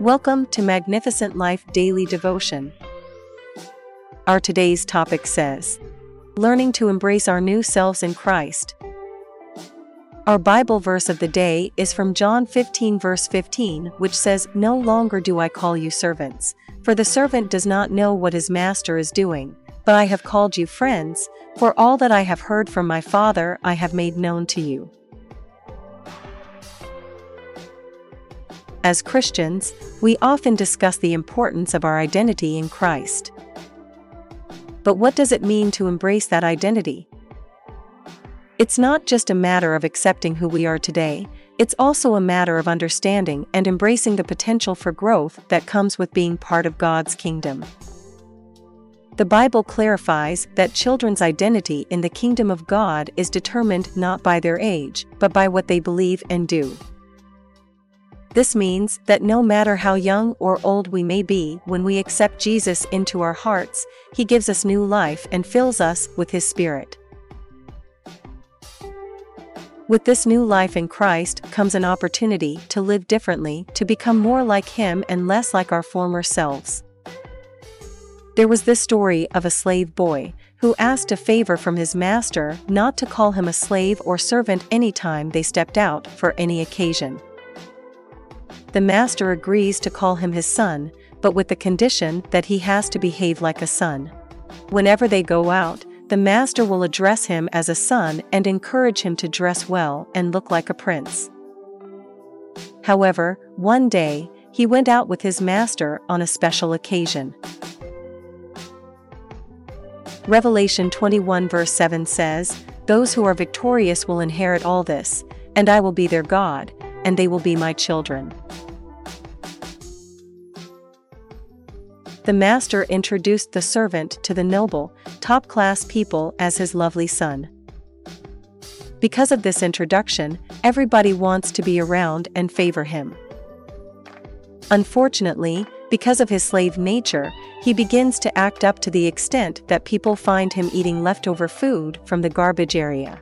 Welcome to Magnificent Life Daily Devotion. Our today's topic says Learning to embrace our new selves in Christ. Our Bible verse of the day is from John 15, verse 15, which says, No longer do I call you servants, for the servant does not know what his master is doing, but I have called you friends, for all that I have heard from my Father I have made known to you. As Christians, we often discuss the importance of our identity in Christ. But what does it mean to embrace that identity? It's not just a matter of accepting who we are today, it's also a matter of understanding and embracing the potential for growth that comes with being part of God's kingdom. The Bible clarifies that children's identity in the kingdom of God is determined not by their age, but by what they believe and do. This means that no matter how young or old we may be, when we accept Jesus into our hearts, He gives us new life and fills us with His Spirit. With this new life in Christ comes an opportunity to live differently, to become more like Him and less like our former selves. There was this story of a slave boy who asked a favor from his master not to call him a slave or servant anytime they stepped out for any occasion the master agrees to call him his son, but with the condition that he has to behave like a son. Whenever they go out, the master will address him as a son and encourage him to dress well and look like a prince. However, one day, he went out with his master on a special occasion. Revelation 21 verse 7 says, Those who are victorious will inherit all this, and I will be their God, and they will be my children. The master introduced the servant to the noble, top class people as his lovely son. Because of this introduction, everybody wants to be around and favor him. Unfortunately, because of his slave nature, he begins to act up to the extent that people find him eating leftover food from the garbage area.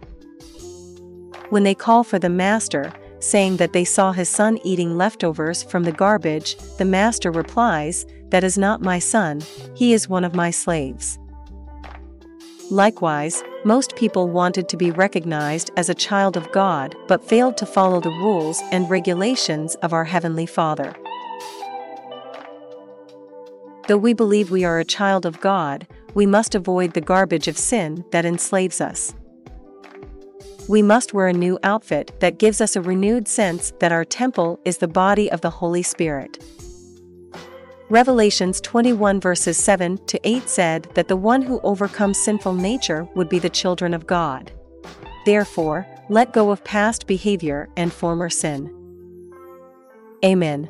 When they call for the master, saying that they saw his son eating leftovers from the garbage, the master replies, That is not my son, he is one of my slaves. Likewise, most people wanted to be recognized as a child of God but failed to follow the rules and regulations of our Heavenly Father. Though we believe we are a child of God, we must avoid the garbage of sin that enslaves us we must wear a new outfit that gives us a renewed sense that our temple is the body of the Holy Spirit. Revelations 21 verses 7 to 8 said that the one who overcomes sinful nature would be the children of God. Therefore, let go of past behavior and former sin. Amen.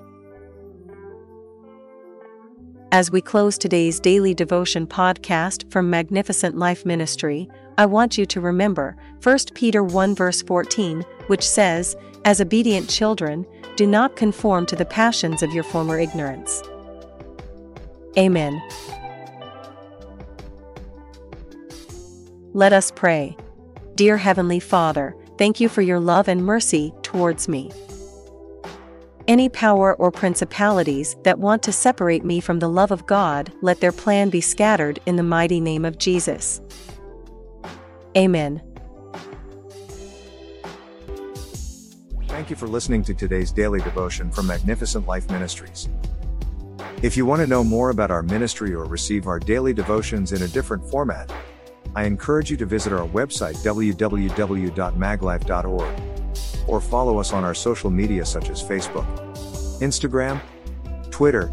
As we close today's daily devotion podcast from Magnificent Life Ministry, I want you to remember 1 Peter 1 verse 14, which says, As obedient children, do not conform to the passions of your former ignorance. Amen. Let us pray. Dear Heavenly Father, thank you for your love and mercy towards me. Any power or principalities that want to separate me from the love of God, let their plan be scattered in the mighty name of Jesus. Amen. Thank you for listening to today's daily devotion from Magnificent Life Ministries. If you want to know more about our ministry or receive our daily devotions in a different format, I encourage you to visit our website www.maglife.org or follow us on our social media such as Facebook, Instagram, Twitter,